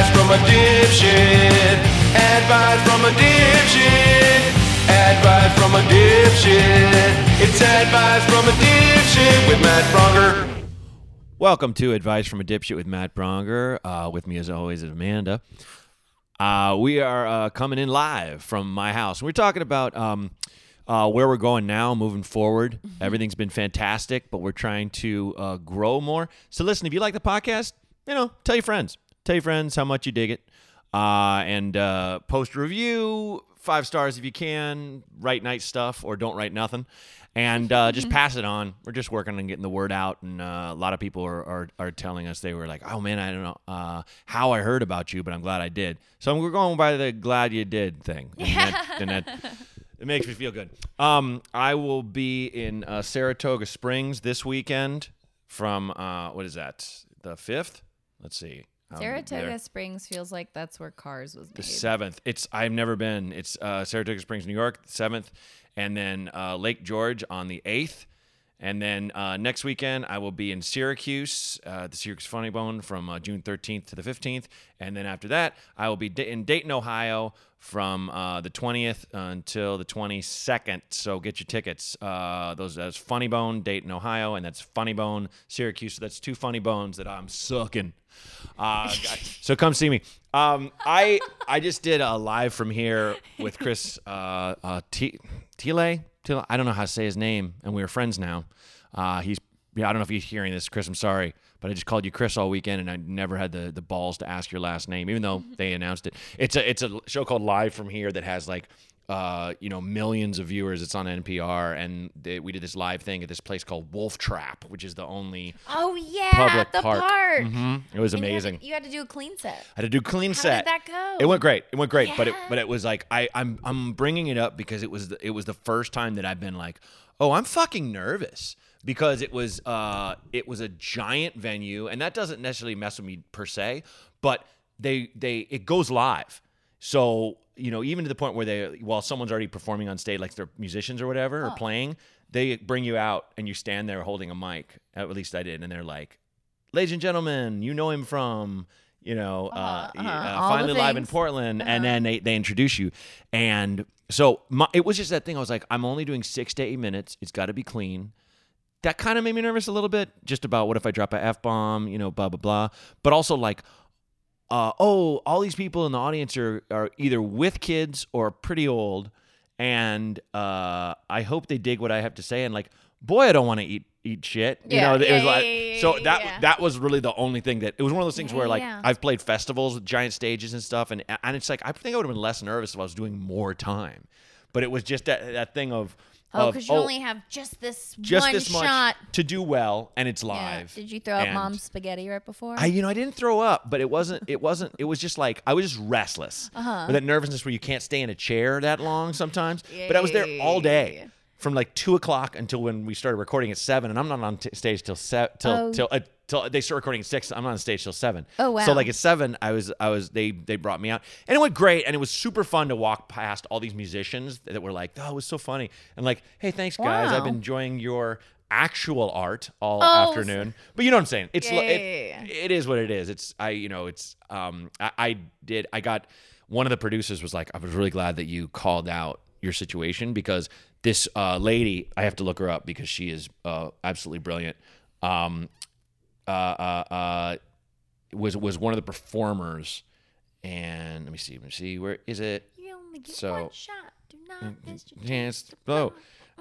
Advice from a dipshit. Advice from a dipshit. Advice from a dipshit. It's advice from a dipshit with Matt Braunger. Welcome to Advice from a Dipshit with Matt Braunger. Uh, with me, as always, is Amanda. Uh, we are uh, coming in live from my house. We're talking about um, uh, where we're going now, moving forward. Everything's been fantastic, but we're trying to uh, grow more. So, listen, if you like the podcast, you know, tell your friends. Your friends how much you dig it, uh, and uh, post a review, five stars if you can. Write nice stuff or don't write nothing, and uh, just pass it on. We're just working on getting the word out, and uh, a lot of people are, are are telling us they were like, "Oh man, I don't know uh, how I heard about you, but I'm glad I did." So we're going by the "glad you did" thing, and that, and that it makes me feel good. Um, I will be in uh, Saratoga Springs this weekend from uh, what is that? The fifth? Let's see. Um, Saratoga. Springs feels like that's where Cars was The made. seventh. It's I've never been. It's uh, Saratoga Springs, New York, seventh, and then uh, Lake George on the eighth, and then uh, next weekend I will be in Syracuse, uh, the Syracuse Funny Bone from uh, June thirteenth to the fifteenth, and then after that I will be in Dayton, Ohio from uh, the twentieth until the twenty second. So get your tickets. Uh, those that's Funny Bone, Dayton, Ohio, and that's Funny Bone, Syracuse. So that's two Funny Bones that I'm sucking. Uh, so come see me. Um, I I just did a live from here with Chris uh, T- Tile. Tile. I don't know how to say his name, and we were friends now. Uh, he's yeah. I don't know if he's hearing this, Chris. I'm sorry, but I just called you Chris all weekend, and I never had the the balls to ask your last name, even though they announced it. It's a it's a show called Live from Here that has like uh, you know, millions of viewers. It's on NPR, and they, we did this live thing at this place called Wolf Trap, which is the only Oh yeah, public the park. park. Mhm. It was And you had to- amazing. You had, to do a clean set. I had to do clean How set. did that go? It went great. It went great, but it but it was like I I'm I'm bringing it up because it was the, it was the first time that I've been like, oh, I'm fucking nervous because it was uh it was a giant venue, and that doesn't necessarily mess with me per se, but they they it goes live, so you know even to the point where they while someone's already performing on stage, like they're musicians or whatever or playing, they bring you out and you stand there holding a mic. At least I did, and they're like, ladies and gentlemen, you know him from, you know, uh, Uh-huh, uh, uh-huh. All finally live in things. Uh-huh. Portland, and then they, they introduce you, and so my, it was just that thing. I was like, I'm only doing six to eight minutes. It's got to be clean. That kind of made me nervous a little bit, just about what if I drop a f bomb, you know, blah blah blah. But also like, uh, oh, all these people in the audience are are either with kids or pretty old, and uh, I hope they dig what I have to say. And like, boy, I don't want to eat eat shit. You Yeah, know, it yeah, was like yeah, so that that was really the only thing that it was one of those things where like. I've played festivals with giant stages and stuff, and and it's like I think I would have been less nervous if I was doing more time, but it was just that that thing of Oh, because you only have just this just one this much shot. to do well, and it's Yeah. live. Did you throw up mom's spaghetti right before? I you know I didn't throw up, but it wasn't it wasn't it was just like I was just restless. Uh-huh. With that nervousness where you can't stay in a chair that long sometimes. But I was there all day. From like two o'clock until when we started recording at seven, and I'm not on t- stage till se- till Oh. till uh, till they start recording at six. I'm not on stage till seven. Oh, wow. So like at seven, I was I was they they brought me out, and it went great, and it was super fun to walk past all these musicians that were like, oh, it was so funny, and like, hey, thanks guys, I've been enjoying your actual art all Oh, afternoon. But you know what I'm saying? It's yeah, it- yeah, yeah. it is what it is. It's I you know it's um I, I did I got one of the producers was like I was really glad that you called out your situation because this uh, lady I have to look her up because she is uh, absolutely brilliant. Um, uh, uh, uh, was was one of the performers, and let me see, let me see where is it? you only get So- one shot. Do not miss your Chance to blow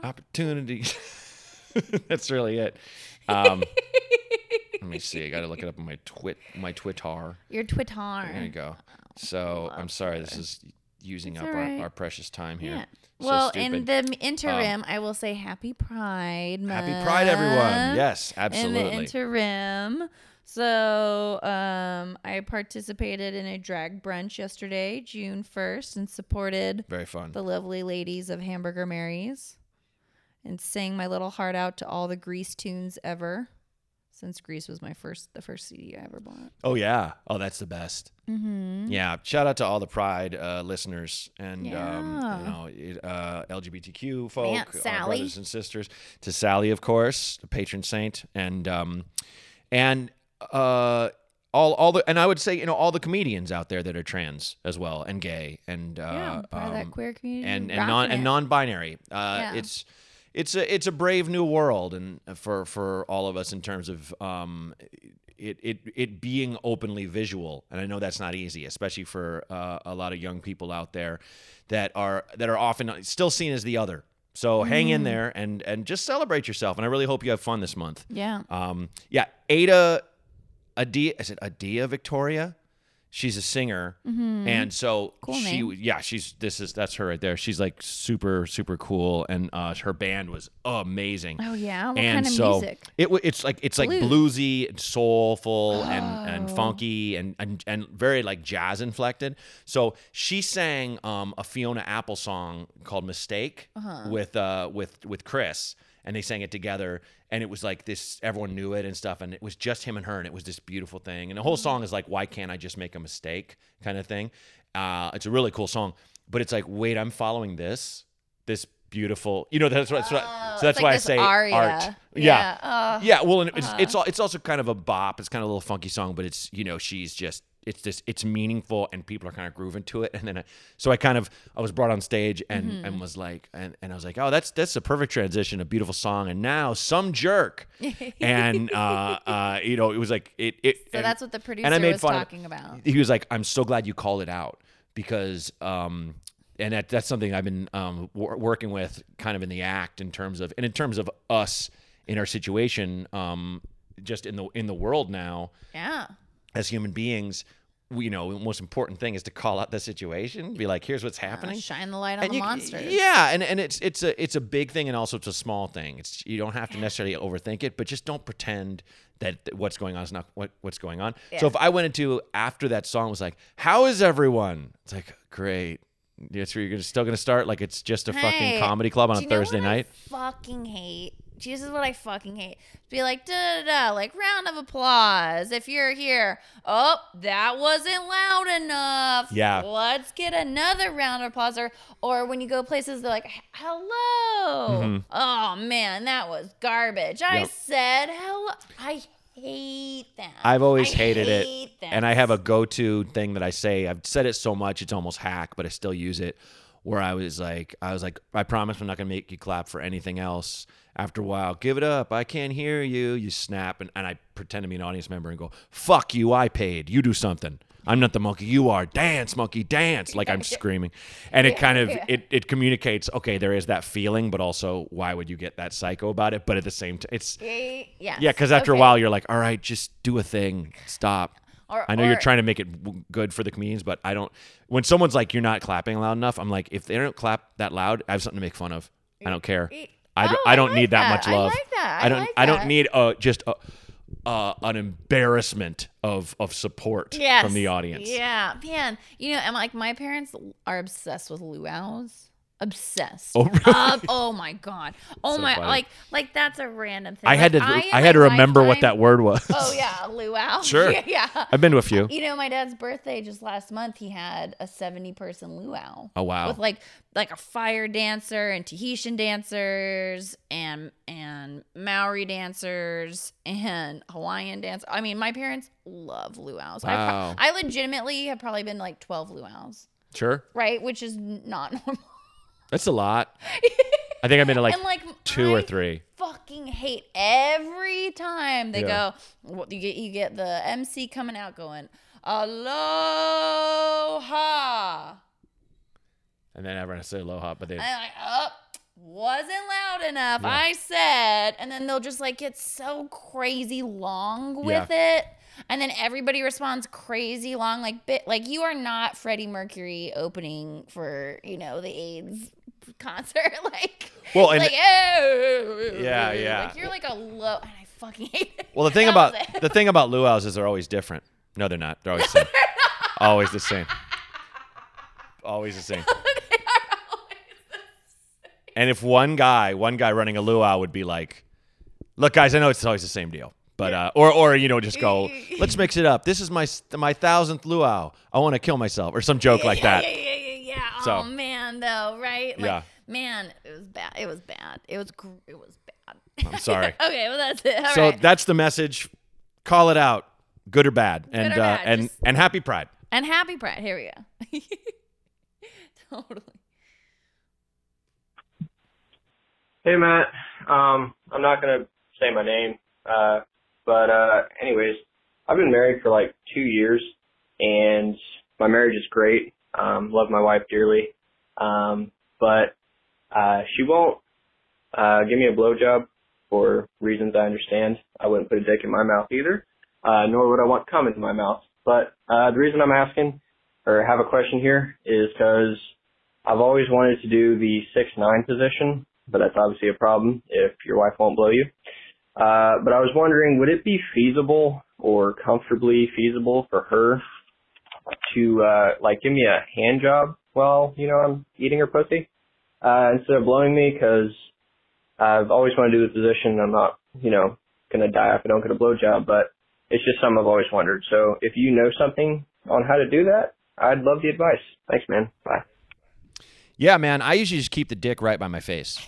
opportunity. That's really it. Um, let me see. I got to look it up on my twit my Twitter. Your Twitter. There you go. So I'm sorry, this is using It's up all our, our precious time here. Yeah. So well. Um, in the interim, I will say Happy Pride Month. Happy Pride, everyone! Yes, absolutely. In the interim. So, um, I participated in a drag brunch yesterday, June 1st, and supported Very fun. the lovely ladies of Hamburger Mary's and sang my little heart out to all the Grease tunes ever. Since Grease was my first, the first CD I ever bought. Oh yeah. Oh, that's the best. Mm-hmm. Yeah. Shout out to all the Pride uh, listeners and um, you know uh, LGBTQ folk, our brothers and sisters. To Sally, of course, the patron saint, and um, and uh, all all the and I would say you know all the comedians out there that are trans as well and gay and uh, Yeah, part of that um, queer community. and and rocking non it. and non-binary. Uh, Yeah. It's it's a it's a brave new world and for for all of us in terms of um it it it being openly visual and I know that's not easy especially for uh, a lot of young people out there that are that are often still seen as the other. So hang Mm. in there and and just celebrate yourself and I really hope you have fun this month. Yeah. Um, yeah, Ada, Adia, is it Adia Victoria? She's a singer, and so Mm-hmm. Cool she, name. yeah, she's this is that's her right there. She's like super super cool, and uh, her band was amazing. Oh yeah. What and kind of so music? it it's like it's like Blues. bluesy, and soulful, and and Oh. funky, and, and and very like jazz inflected. So she sang um, a Fiona Apple song called "Mistake" Uh-huh. with uh with with Chris, and they sang it together. And it was like this, everyone knew it and stuff. And it was just him and her, and it was this beautiful thing. And the whole song is like, why can't I just make a mistake kind of thing. Uh, it's a really cool song, but it's like, wait, I'm following this, this beautiful, you know, that's what, that's what Oh, so that's it's like why I say aria. art. Yeah, Yeah. uh, yeah. Well, and it's, it's, al- it's also kind of a bop. It's kind of a little funky song, but it's, you know, she's just, it's just, it's meaningful and people are kind of grooving to it. And then, I, so I kind of, I was brought on stage and, Mm-hmm. and was like, and, and I was like, oh, that's, that's a perfect transition, a beautiful song. And now some jerk. and, uh, uh, you know, it was like, it, it, So and- that's what the producer and I made was fun talking about. he was like, "I'm so glad you called it out because, um, and that that's something I've been um, wor- working with, kind of in the act, in terms of, and in terms of us in our situation, um, just in the in the world now Yeah. as human beings." You know, the most important thing is to call out the situation. Be like, "Here's what's happening." Shine the light on And the you- monsters. Yeah, and, and it's it's a it's a big thing and also it's a small thing. It's you don't have to necessarily overthink it, but just don't pretend that th- what's going on is not what, what's going on. So if I went into after that song was like, "How is everyone?" It's like, "Great." Yes, you're gonna, still gonna start like it's just a fucking comedy club on a Thursday night. I fucking hate. This is what I fucking hate. Be like da da da, like round of applause if you're here. Oh, that wasn't loud enough. Yeah. Let's get another round of applause. Or, or when you go places, they're like, hello. Oh man, that was garbage. I Mm-hmm. Said hello. I hate that. I've always I hated it. hate that. And I have a go to thing that I say. I've said it so much it's almost hack, but I still use it. Where I was like, I was like, I promise I'm not gonna make you clap for anything else. After a while, give it up. I can't hear you. You snap, and, and I pretend to be an audience member and go, "Fuck you! I paid. You do something. I'm not the monkey. You are. Dance, monkey, dance!" Like I'm screaming, and it kind of it it communicates. Okay, there is that feeling, but also why would you get that psycho about it? But at the same time, it's yes. yeah, because after a while, you're like, all right, just do a thing. Stop. Or- I know you're trying to make it w- good for the comedians, but I don't. When someone's like, you're not clapping loud enough, I'm like, if they don't clap that loud, I have something to make fun of. I mm, don't care. I, Oh, I I don't like need that, that. much I love. like that. I don't. like I don't need uh, just a, uh, an embarrassment of of support Yes. from the audience. Yeah, man. You know, and like my parents are obsessed with luau's. Obsessed. Oh, really? Uh, oh my god. Oh So my funny. like like that's a random thing. I had to. Like, I, had to my remember what that word was. Oh yeah, luau. Sure. yeah, yeah. I've been to a few. You know, my dad's birthday just last month. He had a seventy-person luau. Oh, wow. With like like a fire dancer and Tahitian dancers and and Maori dancers and Hawaiian dance. I mean, my parents love luau's. I, Wow. pro- I legitimately have probably been like twelve luau's, Sure, right? Which is not normal. That's a lot. I think I've been to like, and like two or three. Fucking hate every time they Yeah. go. You get you get the MC coming out going aloha. And then everyone said aloha, but they. And I'm like, oh, wasn't loud enough. Yeah. I said. And then they'll just like get so crazy long with it. And then everybody responds crazy long, like bit like you are not Freddie Mercury opening for, you know, the AIDS concert. like Well, like, oh, Yeah, yeah. Like you're like a low and I fucking hate it. Well, the thing about the thing about luau's is they're always different. No, they're not. They're always the same. always the same. Always the same. And if one guy, one guy running a luau would be like, "Look, guys, I know it's always the same deal, but uh, or or you know just go, let's mix it up. This is my my thousandth luau. I want to kill myself or some joke like yeah, that. Yeah, yeah, yeah, yeah. So- oh man, though, right? Like, Yeah. Man, it was bad. It was bad. It was. Gr- it was bad. I'm sorry. okay, well that's it. All so right. that's the message. Call it out. good or bad, and or uh, and just- and happy Pride. And happy Pride. Here we go. totally. Hey Matt, um, I'm not gonna say my name, uh, but uh, anyways, I've been married for like two years, and my marriage is great. Um, love my wife dearly, um, but uh, she won't uh, give me a blowjob for reasons I understand. I wouldn't put a dick in my mouth either, uh, nor would I want cum into my mouth. But uh, the reason I'm asking or have a question here is because I've always wanted to do the six nine position, but that's obviously a problem if your wife won't blow you. Uh, but I was wondering, would it be feasible or comfortably feasible for her to uh, like give me a hand job while you know I'm eating her pussy uh, instead of blowing me? Because I've always wanted to do the position. I'm not, you know, gonna die if I don't get a blowjob, but it's just something I've always wondered. So if you know something on how to do that, I'd love the advice. Thanks, man. Bye. Yeah, man. I usually just keep the dick right by my face,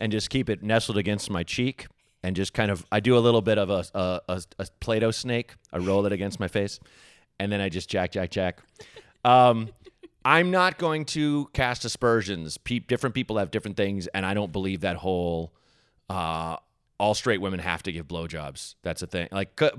and just keep it nestled against my cheek, and just kind of I do a little bit of a a, a, a Play-Doh snake. I roll it against my face, and then I just jack, jack, jack. Um, I'm not going to cast aspersions. Pe- different people have different things, and I don't believe that whole uh, all straight women have to give blowjobs. That's a thing. Like, uh,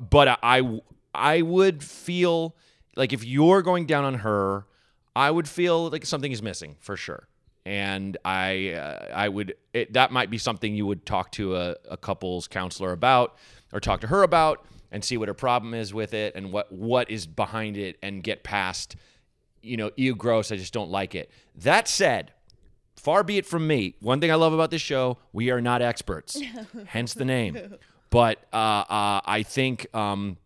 but I I would feel like if you're going down on her, I would feel like something is missing for sure. And I uh, I would it, that might be something you would talk to a, a couples counselor about or talk to her about and see what her problem is with it and what what is behind it and get past you know ew gross I just don't like it. That said, far be it from me. One thing I love about this show, we are not experts, hence the name. But uh, uh, I think, um,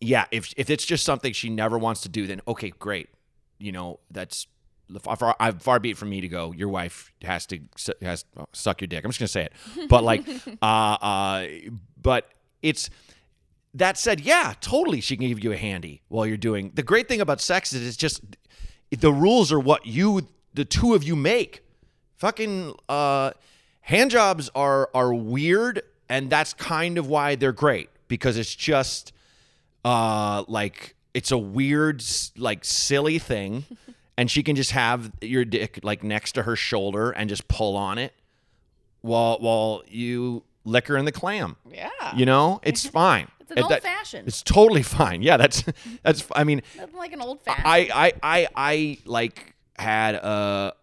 yeah, if if it's just something she never wants to do, then okay, great. You know, that's far, far, I- far be it from me to go. Your wife has to has suck your dick. I'm just gonna say it, but like, uh, uh, but it's that said, yeah, totally. She can give you a handy while you're doing. The great thing about sex is it's just the rules are what you, the two of you make. Fucking uh, hand jobs are are weird, and that's kind of why they're great because it's just uh like it's a weird like silly thing, and she can just have your dick like next to her shoulder and just pull on it while while you lick her in the clam. Yeah. You know, it's fine. It's an old that- fashioned. It's totally fine. Yeah, that's that's. I mean, Nothing like an old fashioned. I I I I like had a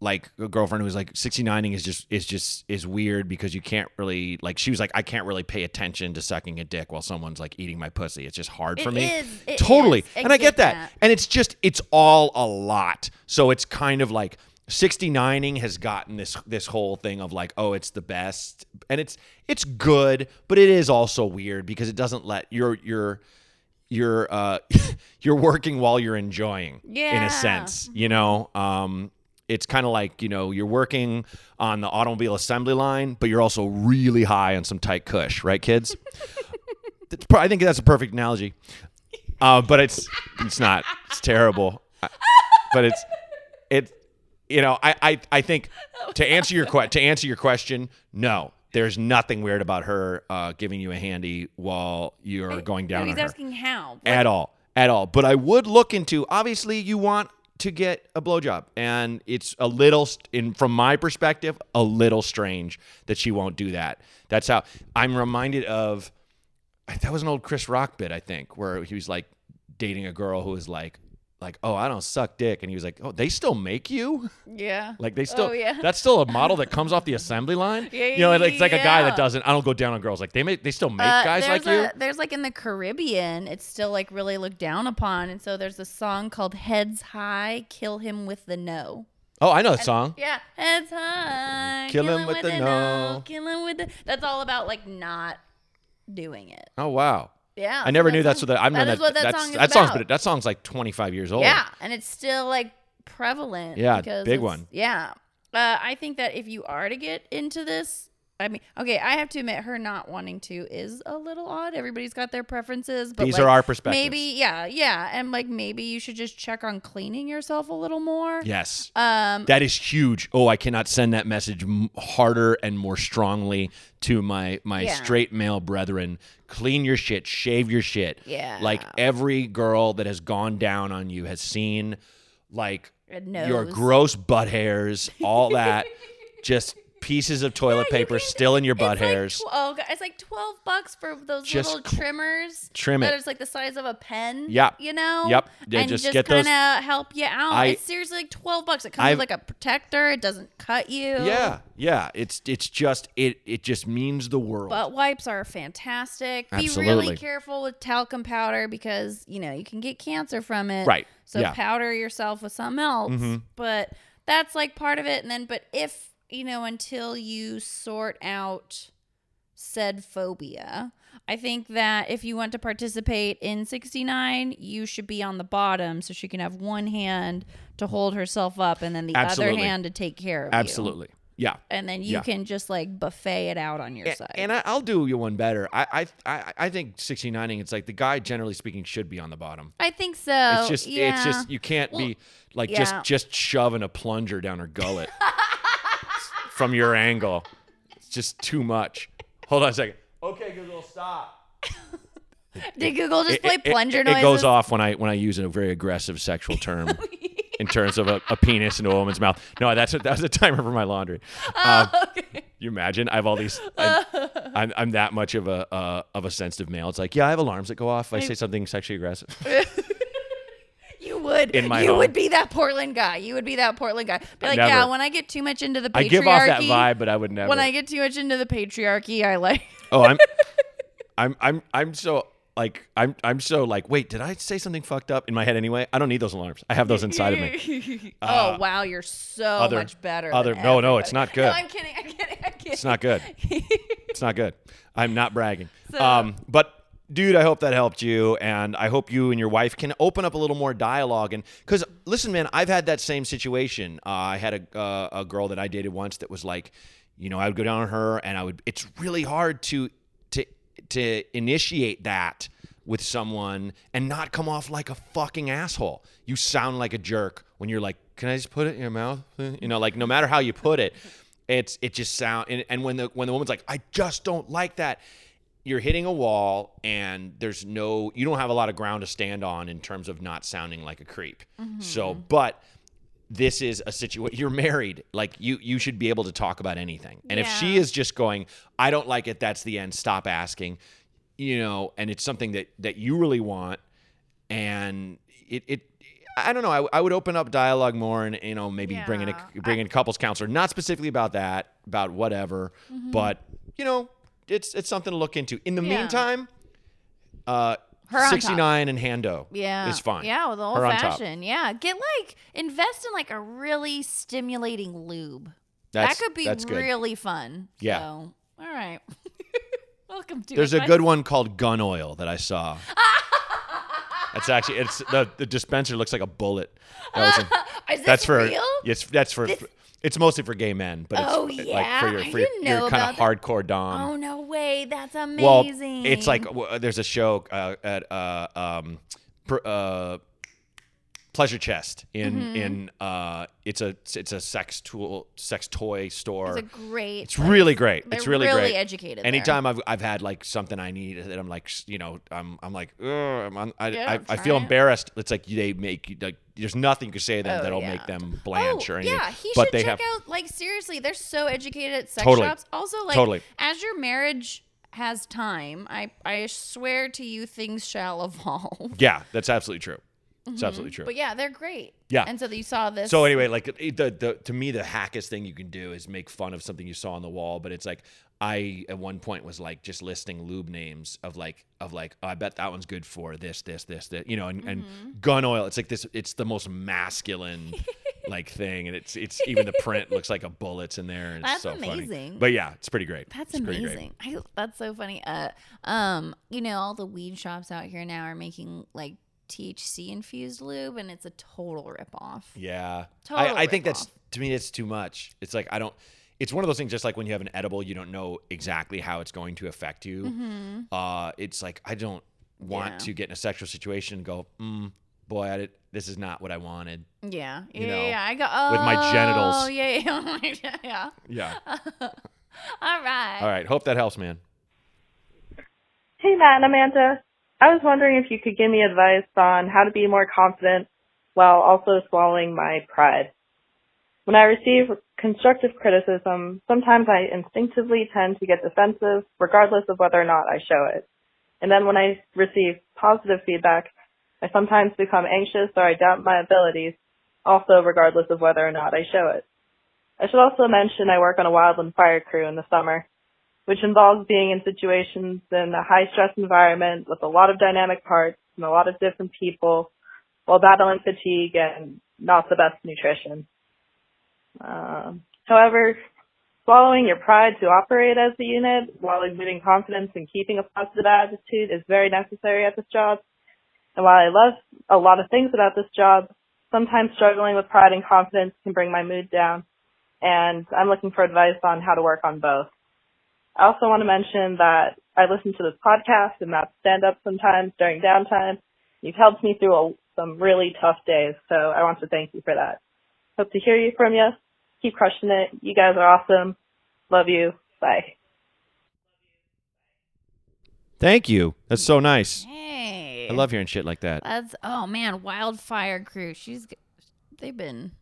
like a girlfriend who was like 69ing is just is just is weird because you can't really like she was like I can't really pay attention to sucking a dick while someone's like eating my pussy. It's just hard for It me. is. It totally. is. I And I get get that. that. And it's just it's all a lot. So it's kind of like 69ing has gotten this this whole thing of like oh it's the best. And it's it's good but it is also weird because it doesn't let you're you're you're uh you're working while you're enjoying yeah. in a sense you know? Um it's kind of like you know you're working on the automobile assembly line but you're also really high on some tight kush right kids? I think that's a perfect analogy. Uh, but it's it's not. It's terrible. But it's it you know I, I i think to answer your que- to answer your question no. There's nothing weird about her uh, giving you a handy while you're going down No, he's asking how. at all. At all. But i would look into obviously you want to get a blowjob and it's a little in from my perspective a little strange that she won't do that. That's how i'm reminded of that was an old chris rock bit i think where he was like dating a girl who was like like oh i don't suck dick and he was like oh they still make you Yeah. like they still Oh, yeah. that's still a model that comes off the assembly line Yeah, you know it's like a guy yeah. that doesn't i don't go down on girls like they make they still make Uh, guys there's like you a, There's like in the Caribbean, it's still like really looked down upon, and so there's a song called "Heads High, Kill Him with the No." oh i know that song Yeah, heads high, Kill him with the no. kill him with the. That's all about like not doing it. oh wow Yeah, I never knew that's that's what that. I've that known is what that that's, song that song's about. been, that song's like 25 years old. Yeah, and it's still like prevalent. Yeah, because big one. Yeah, uh, I think that if you are to get into this I mean, okay, I have to admit, her not wanting to is a little odd. Everybody's got their preferences, but These like, are our perspectives. Maybe, yeah, yeah, and like maybe you should just check on cleaning yourself a little more. Yes. Um, That is huge. Oh, I cannot send that message harder and more strongly to my my Yeah. straight male brethren. Clean your shit, shave your shit. Yeah. Like every girl that has gone down on you has seen like your gross butt hairs, all that just pieces of toilet Yeah, paper can- still in your butt like hairs. tw- oh, God, it's like twelve bucks for those Just little trimmers. trim That it. is like the size of a pen. Yep. You know. Yep. Yeah, and just just, get those- kind of help you out. I- it's seriously like twelve bucks. It comes I've- with like a protector. It doesn't cut you. yeah, yeah. It's it's just it it just means the world. Butt wipes are fantastic. Absolutely. Be really careful with talcum powder because you know you can get cancer from it. Right. So Yeah. Mm-hmm. powder yourself with something else. But that's like part of it. And then, but if you know, until you sort out said phobia, I think that if you want to participate in 69, you should be on the bottom so she can have one hand to hold herself up and then the Absolutely. other hand to take care of you. Absolutely. Yeah. And then you Yeah. can just like buffet it out on your A- side. And I, I'll do you one better. I I I, think 69ing. It's like the guy, generally speaking, should be on the bottom. I think so. It's just yeah. it's just you can't be like yeah. just just shoving a plunger down her gullet from your angle. It's just too much. Hold on a second. Okay, Google, stop. Did Google just It- play it- it- plunger it, noises? goes off when I when I use a very aggressive sexual term in terms of a, a penis in a woman's mouth. No, that's a, that's a timer for my laundry. Um, You imagine I have all these. I'm, I'm, I'm that much of a uh, of a sensitive male. It's like yeah, I have alarms that go off. if I say something sexually aggressive. You would. In my you home. would be that Portland guy. You would be that Portland guy. Be like, Never. yeah, when I get too much into the patriarchy. I give off that vibe, but I would never. When I get too much into the patriarchy, I like. Oh, I'm, I'm, I'm, I'm so like, I'm, I'm so like, wait, did I say something fucked up in my head anyway? I don't need those alarms. I have those inside of me. oh wow, you're so Uh, other- much better. other- than no, no, it's not good. No, I'm kidding. I'm kidding. I'm kidding. It's not good. It's not good. I'm not bragging. So- um, but dude, I hope that helped you, and I hope you and your wife can open up a little more dialogue. And because listen, man, I've had that same situation. Uh, I had a uh, a girl that I dated once that was like, you know, I would go down on her, and I would. It's really hard to to to initiate that with someone and not come off like a fucking asshole. You sound like a jerk when you're like, "Can I just put it in your mouth?" You know, like no matter how you put it, it's it just sound. And, and when the when the woman's like, "I just don't like that," you're hitting a wall, and there's no, you don't have a lot of ground to stand on in terms of not sounding like a creep. Mm-hmm. So, but this is a situation you're married. Like you you should be able to talk about anything. And if she is just going i don't like it that's the end stop asking you know and it's something that that you really want and it it I don't know. I, I would open up dialogue more, and you know, maybe bring in a bring in a couples counselor, not specifically about that, about whatever, mm-hmm. but you know, it's it's something to look into. In the. Yeah. meantime, uh, Her on top. sixty nine and Hando, Yeah. is fine. Yeah, with the old Her on top. fashioned. Yeah. Get like invest in like a really stimulating lube. That's, that could be that's good. really fun. Yeah. So, all right. Welcome to There's a good one called Gun Oil that I saw. That's actually it's the the dispenser looks like a bullet. That was Is this that's for real? yes that's for it's mostly for gay men, but it's Oh, like for your for your, your kind of hardcore dom. Oh no way! That's amazing. well, it's like w- there's a show uh, at uh, um, pr- uh, Pleasure Chest in Mm-hmm. in uh, it's a it's a sex tool sex toy store. it's a great. It's really great. They're it's really, really great. educated there. Anytime I've, I've had like something I need that I'm like, you know, I'm I'm like, I'm, on- I, Yeah, I, I feel it. embarrassed. It's like they make like, there's nothing you can say to them Oh, that'll yeah. make them blanch oh, or anything. Yeah, he but should they check have out. Like seriously, they're so educated at sex Totally. shops. Also, like Totally. as your marriage has time, I I swear to you, things shall evolve. yeah, that's absolutely true. It's absolutely true. Mm-hmm. But yeah, they're great. Yeah. And so you saw this. So anyway, like the, the to me the hackest thing you can do is make fun of something you saw on the wall. But it's like I at one point was like just listing lube names of like of like oh, I bet that one's good for this this this this you know and, and Mm-hmm. gun oil. It's like this. It's the most masculine like thing, and it's it's even the print looks like a bullet's in there, and it's That's so funny. amazing. But yeah, it's pretty great. That's It's pretty great. amazing. I, that's so funny. Uh, um, you know, all the weed shops out here now are making like THC infused lube, and it's a total ripoff. Yeah, Total I, I think that's to me it's too much. It's like I don't. it's one of those things. Just like when you have an edible, you don't know exactly how it's going to affect you. Uh, it's like I don't want Yeah. to get in a sexual situation and go, mm, boy, I did, this is not what I wanted. Yeah, yeah, know, yeah. I go. Oh, with my genitals. Yeah, yeah, yeah. Yeah. All right. All right. Hope that helps, man. Hey, Matt and Amanda. I was wondering if you could give me advice on how to be more confident while also swallowing my pride. When I receive constructive criticism, sometimes I instinctively tend to get defensive, regardless of whether or not I show it. And then when I receive positive feedback, I sometimes become anxious or I doubt my abilities, also regardless of whether or not I show it. I should also mention I work on a wildland fire crew in the summer, which involves being in situations in a high stress environment with a lot of dynamic parts and a lot of different people while battling fatigue and not the best nutrition. Um, however, swallowing your pride to operate as a unit while exuding confidence and keeping a positive attitude is very necessary at this job. And while I love a lot of things about this job, sometimes struggling with pride and confidence can bring my mood down. And I'm looking for advice on how to work on both. I also want to mention that I listen to this podcast and that stand up sometimes during downtime. You've helped me through a, some really tough days, so I want to thank you for that. Hope to hear you from you. Keep crushing it. You guys are awesome. Love you. Bye. Thank you. That's so nice. Hey. I love hearing shit like that. That's oh man, Wildfire Crew. She's they've been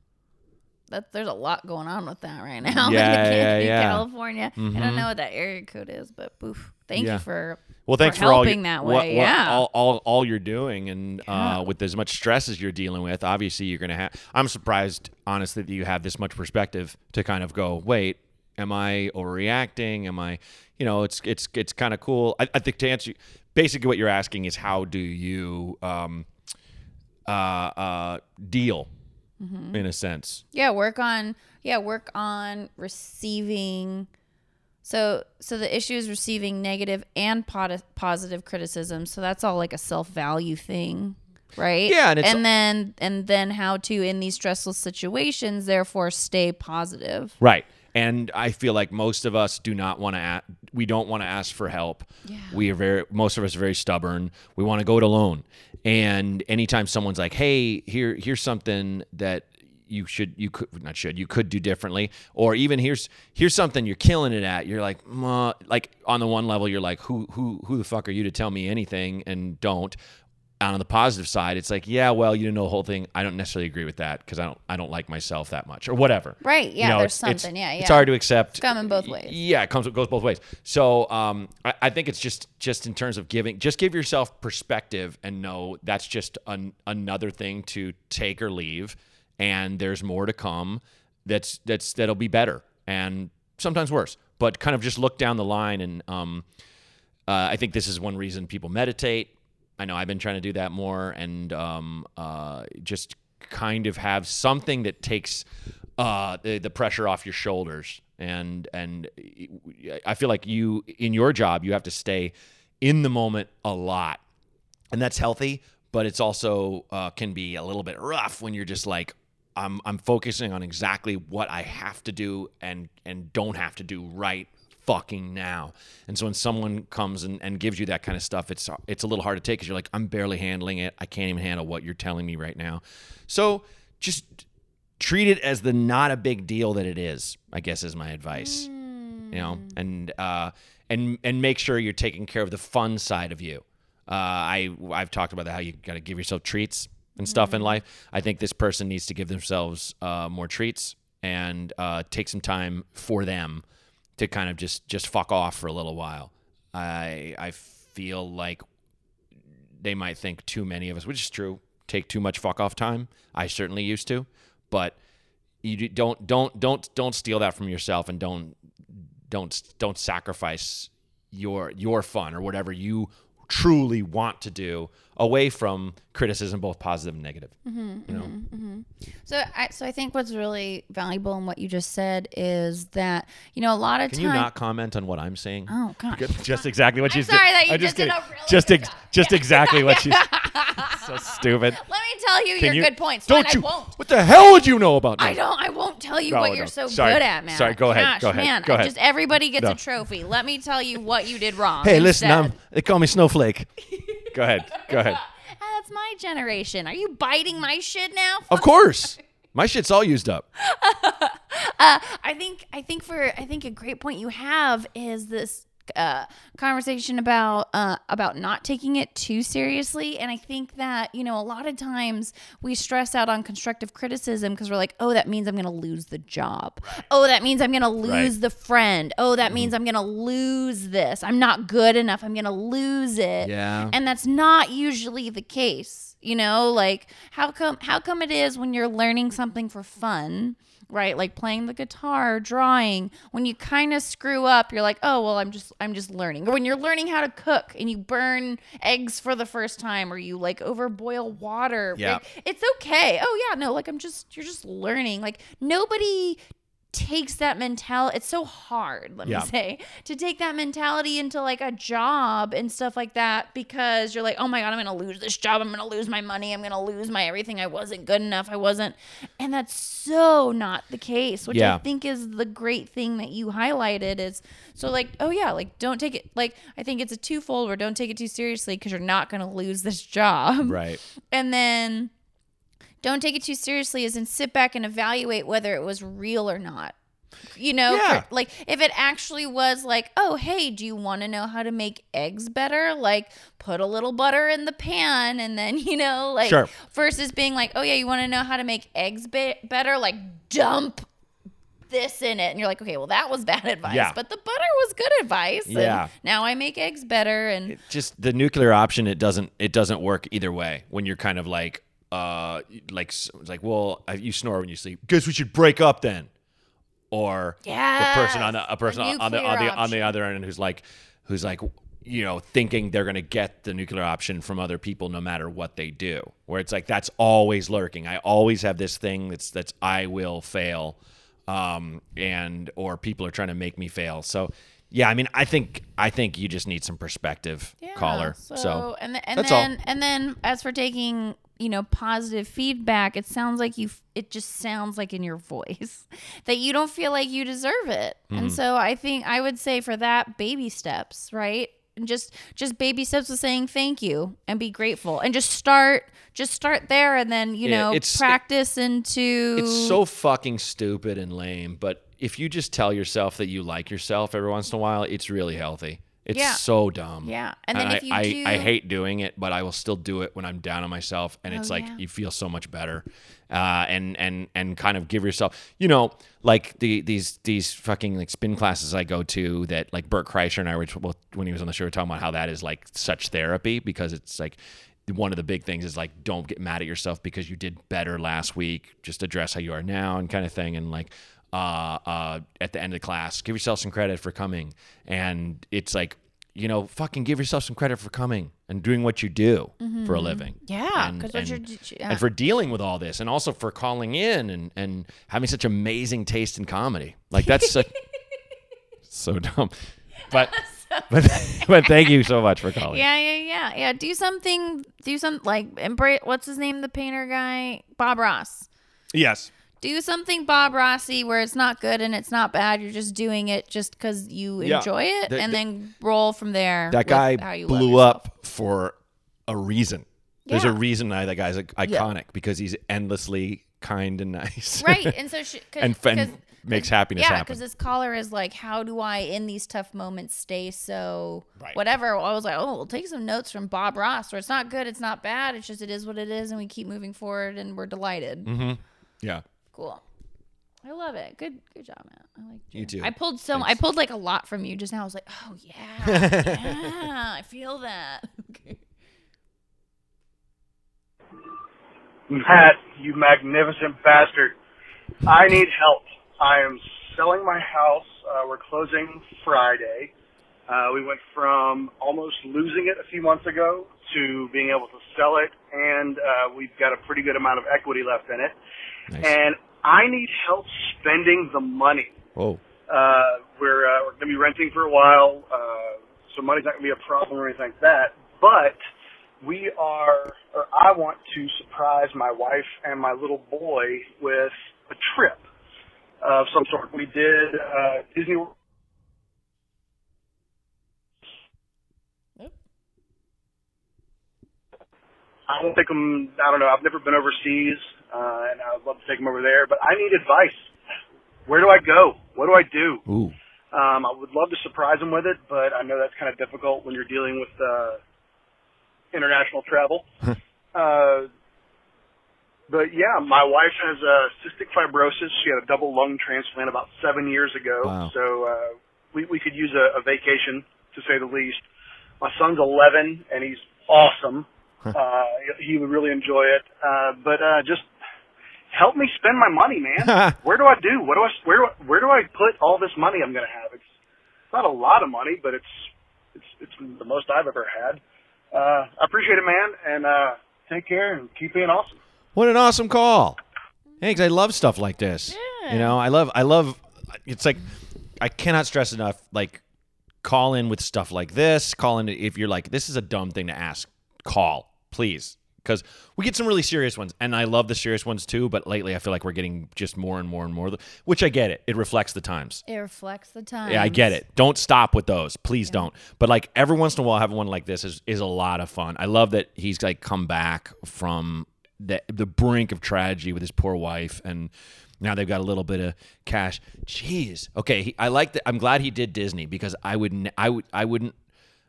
that there's a lot going on with that right now. Yeah, in yeah, yeah. California. I Mhm. don't know what that area code is, but boof. Thank Yeah. you for Well, thanks for, for all helping your, that what- way, what- yeah. all, all, all you're doing, and Yeah. uh, with as much stress as you're dealing with, obviously you're gonna have. I'm surprised, honestly, that you have this much perspective to kind of go, wait, am I overreacting? Am I, you know, it's it's it's kind of cool. I, I think to answer, basically, what you're asking is how do you um, uh, uh, deal, Mm-hmm. in a sense. Yeah, work on yeah, work on receiving so so the issue is receiving negative and pot- positive criticism. So that's all like a self-value thing, right? Yeah, and it's- then and then how to in these stressful situations therefore stay positive. Right. And I feel like most of us do not want to. Ask, we don't want to ask for help. Yeah. We are very. Most of us are very stubborn. We want to go it alone. And anytime someone's like, "Hey, here, here's something that you should, you could, not should, you could do differently," or even here's here's something you're killing it at. You're like, like on the one level, you're like, "Who, who, who the fuck are you to tell me anything?" And don't. On the positive side, it's like, yeah, well, you didn't know the whole thing. I don't necessarily agree with that because I don't, I don't like myself that much, or whatever. Right, yeah, You know, there's it's- it's- something, yeah, It's hard to accept. It's coming both ways. Yeah, it comes it goes both ways. So um, I, I think it's just just in terms of giving, just give yourself perspective and know that's just an, another thing to take or leave, and there's more to come. That's that's that'll be better and sometimes worse, but kind of just look down the line and um, uh, I think this is one reason people meditate. I know I've been trying to do that more and um, uh, just kind of have something that takes uh, the, the pressure off your shoulders. And and I feel like you in your job you have to stay in the moment a lot, and that's healthy. But it's also uh, can be a little bit rough when you're just like I'm I'm focusing on exactly what I have to do and and don't have to do right fucking now. And so when someone comes and, and gives you that kind of stuff, it's it's a little hard to take because you're like, I'm barely handling it. I can't even handle what you're telling me right now. So just treat it as the not a big deal that it is. I guess is my advice. You know, and uh, and and make sure you're taking care of the fun side of you. Uh, I I've talked about that, how you got to give yourself treats and stuff in life. I think this person needs to give themselves uh, more treats and uh, take some time for them to kind of just just fuck off for a little while. I I feel like they might think too many of us, which is true, take too much fuck off time. I certainly used to, but you don't don't don't don't steal that from yourself and don't don't don't sacrifice your your fun or whatever you truly want to do away from criticism both positive and negative mm-hmm, you mm-hmm, know? Mm-hmm. So I so I think what's really valuable in what you just said is that you know a lot of can time. you not comment on what i'm saying? Oh gosh. just exactly what I'm she's sorry that you I'm just did really just ex- just exactly what she's so stupid Let me tell you Can your you- good points. Don't Fine, you? I won't. What the hell would you know about me? I don't. I won't tell you No, what no. you're so Sorry. good at, man. Sorry, go ahead, Gosh, go ahead, Man, go I ahead. Just everybody gets No. a trophy. Let me tell you what you did wrong. Hey, listen, instead. I'm. They call me Snowflake. go ahead. Go ahead. Ah, That's my generation. Are you biting my shit now? Of course. My shit's all used up. I think I think for I think a great point you have is this uh, conversation about uh, about not taking it too seriously, and I think that you know a lot of times we stress out on constructive criticism because we're like, oh, that means I'm going to lose the job. Oh, that means I'm going to lose Right. Mm-hmm. the friend. Oh, that means I'm going to lose this. I'm not good enough. I'm going to lose it. Yeah. and that's not usually the case. You know, like how come how come it is when you're learning something for fun right? Like playing the guitar drawing. When you kind of screw up you're like oh well i'm just i'm just learning. Or when you're learning how to cook and you burn eggs for the first time or you like overboil water Yeah. like, it's okay. Oh yeah no like i'm just you're just learning. Like nobody takes that mentality it's so hard let Yeah. me say to take that mentality into like a job and stuff like that because you're like oh my god i'm gonna lose this job i'm gonna lose my money i'm gonna lose my everything i wasn't good enough i wasn't and that's so not the case which Yeah. i think is the great thing that you highlighted is so like oh yeah like don't take it like i think it's a twofold where don't take it too seriously because you're not gonna lose this job Right. and then don't take it too seriously as in sit back and evaluate whether it was real or not you know for- like if it actually was like oh hey do you want to know how to make eggs better like put a little butter in the pan and then you know like Sure. versus being like oh yeah you want to know how to make eggs be- better like dump this in it and you're like okay well that was bad advice Yeah. but the butter was good advice and Yeah. now i make eggs better and just the nuclear option it doesn't it doesn't work either way when you're kind of like uh like it's like well uh, you snore when you sleep. Guess we should break up then? Or the person on the a person the on the on the on the other end who's like who's like you know thinking they're going to get the nuclear option from other people no matter what they do. Where it's like that's always lurking. I always have this thing that's that's i will fail um and or people are trying to make me fail. So yeah i mean i think i think you just need some perspective caller so, and, th- and that's all. then and then as for taking you know positive feedback, it sounds like you. It just sounds like in your voice that you don't feel like you deserve it, Mm-hmm. and so I think I would say for that baby steps, right? And just just baby steps with saying thank you and be grateful and just start just start there and then you Yeah, know practice into It's so fucking stupid and lame, but if you just tell yourself that you like yourself every once in a while, it's really healthy. It's Yeah. so dumb. Yeah. And then if you I, do- I hate doing it, but I will still do it when I'm down on myself, and it's Oh, like yeah. you feel so much better, uh, and and and kind of give yourself, you know, like the these these fucking like spin classes I go to that like Bert Kreischer and I were well, when he was on the show were talking about how that is like such therapy because it's like one of the big things is like don't get mad at yourself because you did better last week. Just address how you are now and kind of thing. And like uh, uh, at the end of the class, give yourself some credit for coming. And it's like you know, fucking give yourself some credit for coming and doing what you do for a living. Mm-hmm. Yeah, and, 'cause what and, you're- yeah. and for dealing with all this, and also for calling in and and having such amazing taste in comedy. Like that's such, so dumb, but but but thank you so much for calling. Yeah, yeah, yeah, yeah. Do something. Do some like embrace. What's his name? The painter guy, Bob Ross. Yes. Do something Bob Rossi where it's not good and it's not bad. You're just doing it just because you Yeah. enjoy it, and the- then roll from there. That guy blew up for a reason. There's a reason why that guy's iconic because he's endlessly kind and nice. right? And so she cause, And f- and 'cause- makes happiness yeah, happen. because this caller is like, how do I in these tough moments stay so Right. whatever? I was like, oh, we'll take some notes from Bob Ross, where it's not good, it's not bad, it's just it is what it is, and we keep moving forward, and we're delighted. Mm-hmm. Yeah. Cool. I love it. Good, good job, man. I like You too. I pulled so I pulled like a lot from you just now. I was like, oh yeah, yeah, I feel that. Okay. Matt, you magnificent bastard. I need help. I am selling my house. Uh, we're closing Friday. Uh, we went from almost losing it a few months ago to being able to sell it, and uh, we've got a pretty good amount of equity left in it. Nice. And I need help spending the money. Oh. Uh, we're uh, we're gonna be renting for a while, uh, so money's not gonna be a problem or anything like that. But we are, or I want to surprise my wife and my little boy with a trip of some sort. We did uh, Disney. World. I don't think I'm. I don't know. I've never been overseas, uh, and I'd love to take them over there. But I need advice. Where do I go? What do I do? Ooh. Um, I would love to surprise them with it, but I know that's kind of difficult when you're dealing with uh, international travel. uh, but yeah, my wife has uh, cystic fibrosis. She had a double lung transplant about seven years ago, Wow. so uh, we we could use a, a vacation to say the least. My son's 11 and he's awesome. uh, he would really enjoy it. Uh, but uh, just help me spend my money, man. where do I do? What do I? Where do I, where do I put all this money I'm going to have? It's not a lot of money, but it's it's it's the most I've ever had. Uh, I appreciate it, man, and uh, take care and keep being awesome. What an awesome call. Thanks. I love stuff like this. You know, I love I love it's like I cannot stress enough like call in with stuff like this. Call in if you're like this is a dumb thing to ask. Call, please. Cuz we get some really serious ones and I love the serious ones too, but lately I feel like we're getting just more and more and more which I get it. It reflects the times. It reflects the times. Yeah, I get it. Don't stop with those. Please don't. But like every once in a while having one like this is is a lot of fun. I love that he's like come back from the the brink of tragedy with his poor wife and now they've got a little bit of cash. Jeez. Okay, he, I like that. I'm glad he did Disney because I would I would I wouldn't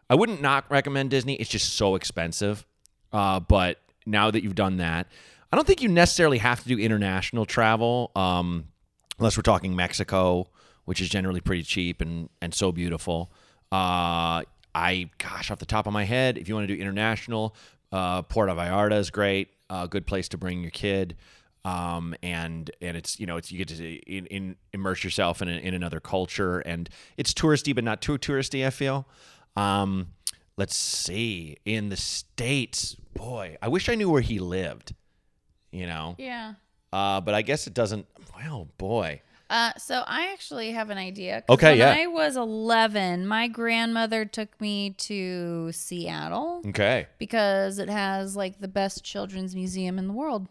I wouldn't not recommend Disney. It's just so expensive. Uh, but now that you've done that, I don't think you necessarily have to do international travel, um, unless we're talking Mexico, which is generally pretty cheap and and so beautiful. Uh, I gosh, off the top of my head, if you want to do international, uh, Puerto Vallarta is great. A good place to bring your kid. Um, and and it's you know it's you get to in, in immerse yourself in a, in another culture and it's touristy but not too touristy I feel. Um, let's see in the states, boy, I wish I knew where he lived. You know, Yeah. uh, but I guess it doesn't. Well, boy, Uh, so I actually have an idea. Okay, when yeah. I was 11, my grandmother took me to Seattle okay. because it has like the best children's museum in the world.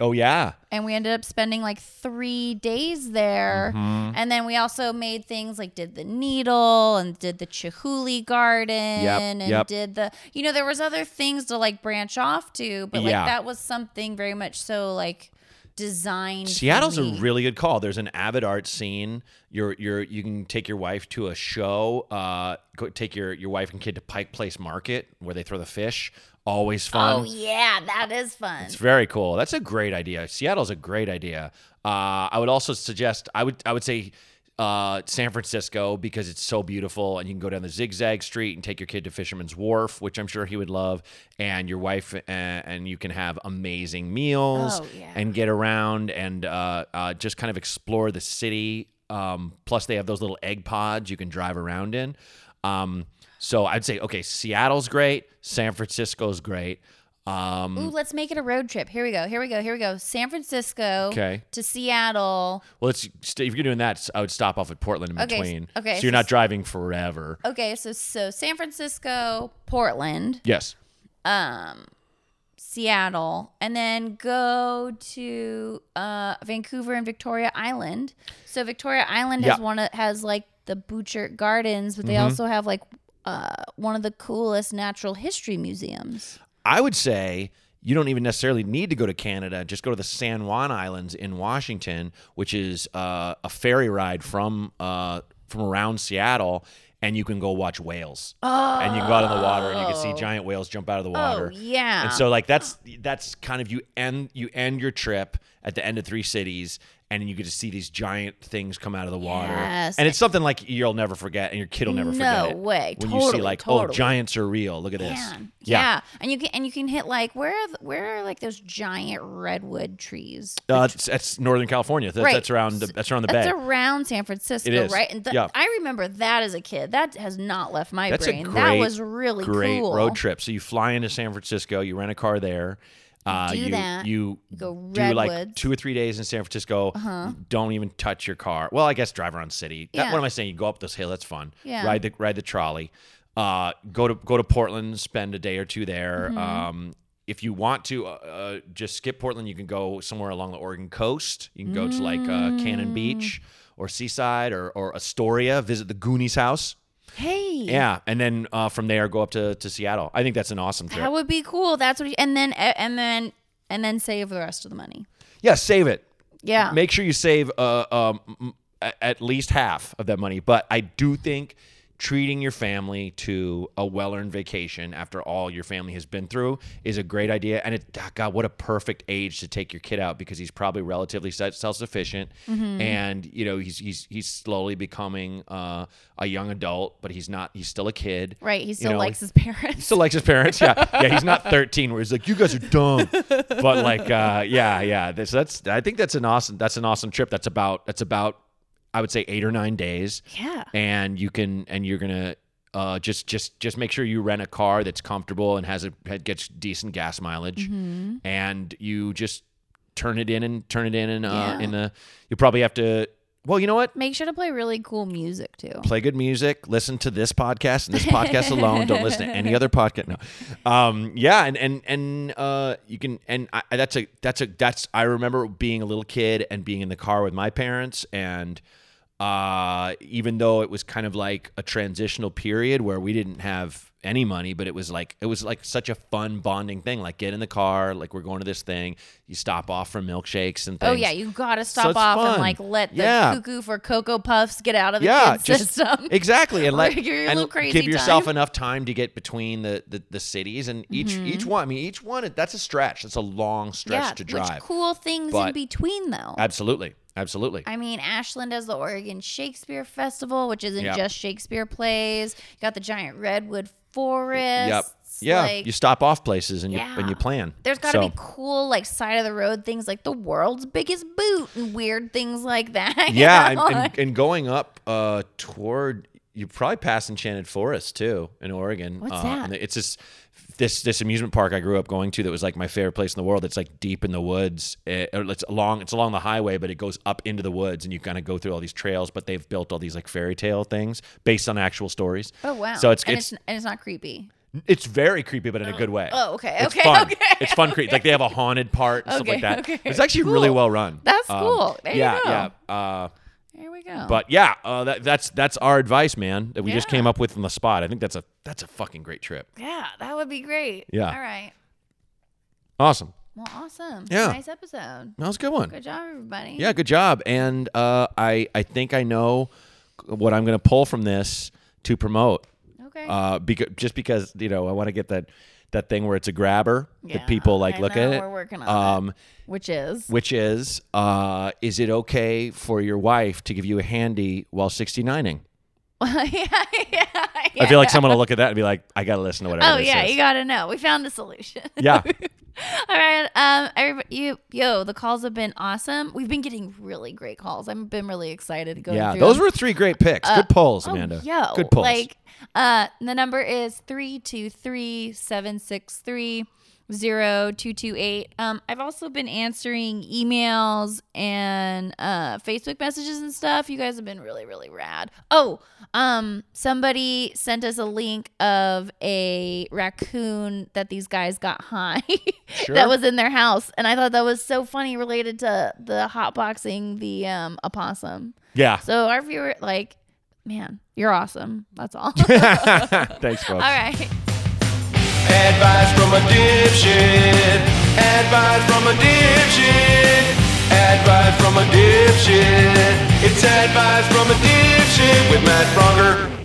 Oh yeah, And we ended up spending like three days there. Mm-hmm. And then we also made things like did the needle and did the Chihuly garden and yep. did the, you know, there was other things to like branch off to, but like Yeah. that was something very much so like designed. Seattle's a really good call. There's an avid art scene. You're you're you can take your wife to a show. Uh, go take your your wife and kid to Pike Place Market where they throw the fish. Always fun. Oh yeah, that is fun. It's very cool. That's a great idea. Seattle's a great idea. Uh, I would also suggest I would I would say uh, San Francisco because it's so beautiful and you can go down the zigzag street and take your kid to Fisherman's Wharf, which I'm sure he would love, and your wife uh, and you can have amazing meals Oh, yeah. and get around and uh, uh, just kind of explore the city. Um, plus, they have those little egg pods you can drive around in. Um, so I'd say okay, Seattle's great, San Francisco's great. Um, Ooh, let's make it a road trip. Here we go. Here we go. Here we go. San Francisco Okay. to Seattle. Well, it's st- if you're doing that, I would stop off at Portland in Okay, between. okay, So you're not driving forever. Okay, so so San Francisco, Portland, Yes. um, Seattle, and then go to uh, Vancouver and Victoria Island. So Victoria Island has one has like the Butchart Gardens, but they Mm-hmm. also have like uh, one of the coolest natural history museums. I would say you don't even necessarily need to go to Canada. Just go to the San Juan Islands in Washington, which is uh, a ferry ride from uh, from around Seattle, and you can go watch whales. Oh. And you can go out in the water, and you can see giant whales jump out of the water. Oh yeah. And so like that's that's kind of you end you end your trip at the end of three cities and you get to see these giant things come out of the water. Yes. And it's something like you'll never forget and your kid will never forget No way. When you see Totally, like, oh, giants are real. Look at this. Man. Yeah. and you can and you can hit like where are the, where are like those giant redwood trees? Uh, it's, that's Northern California. That's, Right. that's around the, that's around the That's bay. around San Francisco, It is. right? And th- Yeah. I remember that as a kid. That has not left my That's brain. great, that was really great cool. road trip. So you fly into San Francisco, you rent a car there. Uh, Do you, that. You Go do like redwoods. two or three days in San Francisco. Don't even touch your car. Well, I guess drive around city. That- Yeah. what am I saying? You go up this hill. That's fun. Yeah. Ride the ride the trolley. uh, go to go to Portland, spend a day or two there. Mm-hmm. Um, if you want to uh, uh, just skip Portland, you can go somewhere along the Oregon coast. You can go to like uh, Cannon Beach or Seaside or, or Astoria. Visit the Goonies house. Hey. Yeah, and then uh, from there go up to, to Seattle. I think that's an awesome trip. That would be cool. That's what. You, and then and then and then save the rest of the money. yeah, save it. Yeah. Make sure you save uh, um, at least half of that money. But I do think treating your family to a well-earned vacation after all your family has been through is a great idea. And it, ah, God, what a perfect age to take your kid out because he's probably relatively self-sufficient, Mm-hmm. and you know he's he's he's slowly becoming uh, a young adult, but he's not. He's still a kid. right. He You still know, likes his parents he still likes his parents. Yeah, yeah. He's not 13 where he's like, "You guys are dumb," but like, uh, yeah, yeah. This, that's. I think that's an awesome. That's an awesome trip. That's about. That's about. I would say eight or nine days. Yeah. And you can. And you're gonna. Uh, just, just, just make sure you rent a car that's comfortable and has a gets decent gas mileage, Mm-hmm. and you just turn it in and turn it in and uh, Yeah. in the. You probably have to. Well, you know what? Make sure to play really cool music too. play good music, listen to this podcast and this podcast alone. Don't listen to any other podcast. No, um, yeah, and and and uh, you can and I, that's a that's a that's I remember being a little kid and being in the car with my parents and. Uh, even though it was kind of like a transitional period where we didn't have any money, but it was like it was like such a fun bonding thing. Like get in the car, like we're going to this thing. You stop off for milkshakes and things. Oh yeah, you gotta stop it's off and like let the Yeah. cuckoo for cocoa puffs get out of the yeah, just system. exactly, and Or let give your and give yourself time. enough time to get between the the, the cities, and each Mm-hmm. each one. I mean, each one that's a stretch. That's a long stretch yeah, to which drive. cool things in between though. Absolutely, absolutely. I mean, Ashland has the Oregon Shakespeare Festival, which isn't Yep. just Shakespeare plays. You got the giant redwood forest. yep. Yeah, Like, you stop off places and you Yeah. and you plan. there's got to So, be cool, like side of the road things, like the world's biggest boot and weird things like that. yeah, and, and, and going up uh, toward you probably pass Enchanted Forest too in Oregon. What's uh, that? and It's this this this amusement park I grew up going to that was like my favorite place in the world. It's like deep in the woods. It, it's along it's along the highway, but it goes up into the woods, and you kind of go through all these trails. But they've built all these like fairy tale things based on actual stories. oh wow. So it's and it's it's and it's not creepy. it's very creepy, but in a good way. Oh, okay, It's okay, fun. okay. It's fun creepy. Like they have a haunted part and stuff Okay, like that. okay. It's actually really well run. That's Um, cool. There you yeah, yeah. Uh, There we go. but yeah, uh, that, that's that's our advice, man. That we just came up with on the spot. I think that's a that's a fucking great trip. yeah, that would be great. Yeah. All right. Awesome. Well, awesome. Yeah. Nice episode. That was a good one. Good job, everybody. Yeah, good job. And uh, I I think I know what I'm going to pull from this to promote. Okay. Uh, because just because you know I want to get that that thing where it's a grabber Yeah, that people like I look know, at it. we're working on um, it. Which is. which is uh, is it okay for your wife to give you a handy while 69ing? yeah, yeah, I feel like someone will look at that and be like, I got to listen to whatever Oh yeah, is. you gotta know. We found a solution. yeah. All right, um, everybody, you, yo, the calls have been awesome. We've been getting really great calls. I've been really excited to go. Yeah. Those them. were three great picks. Good polls, Oh, Amanda. yo, Good polls. Like, uh, the number is three two three seven six three zero two two eight. Um, I've also been answering emails and uh Facebook messages and stuff. You guys have been really, really rad. Oh, um, somebody sent us a link of a raccoon that these guys got high Sure. that was in their house, and I thought that was so funny related to the hotboxing the um opossum. yeah. So our viewer, like, man, you're awesome. That's all. all Thanks, folks. right. Advice from a dipshit. Advice from a dipshit. Advice from a dipshit. It's advice from a dipshit with Matt Braunger.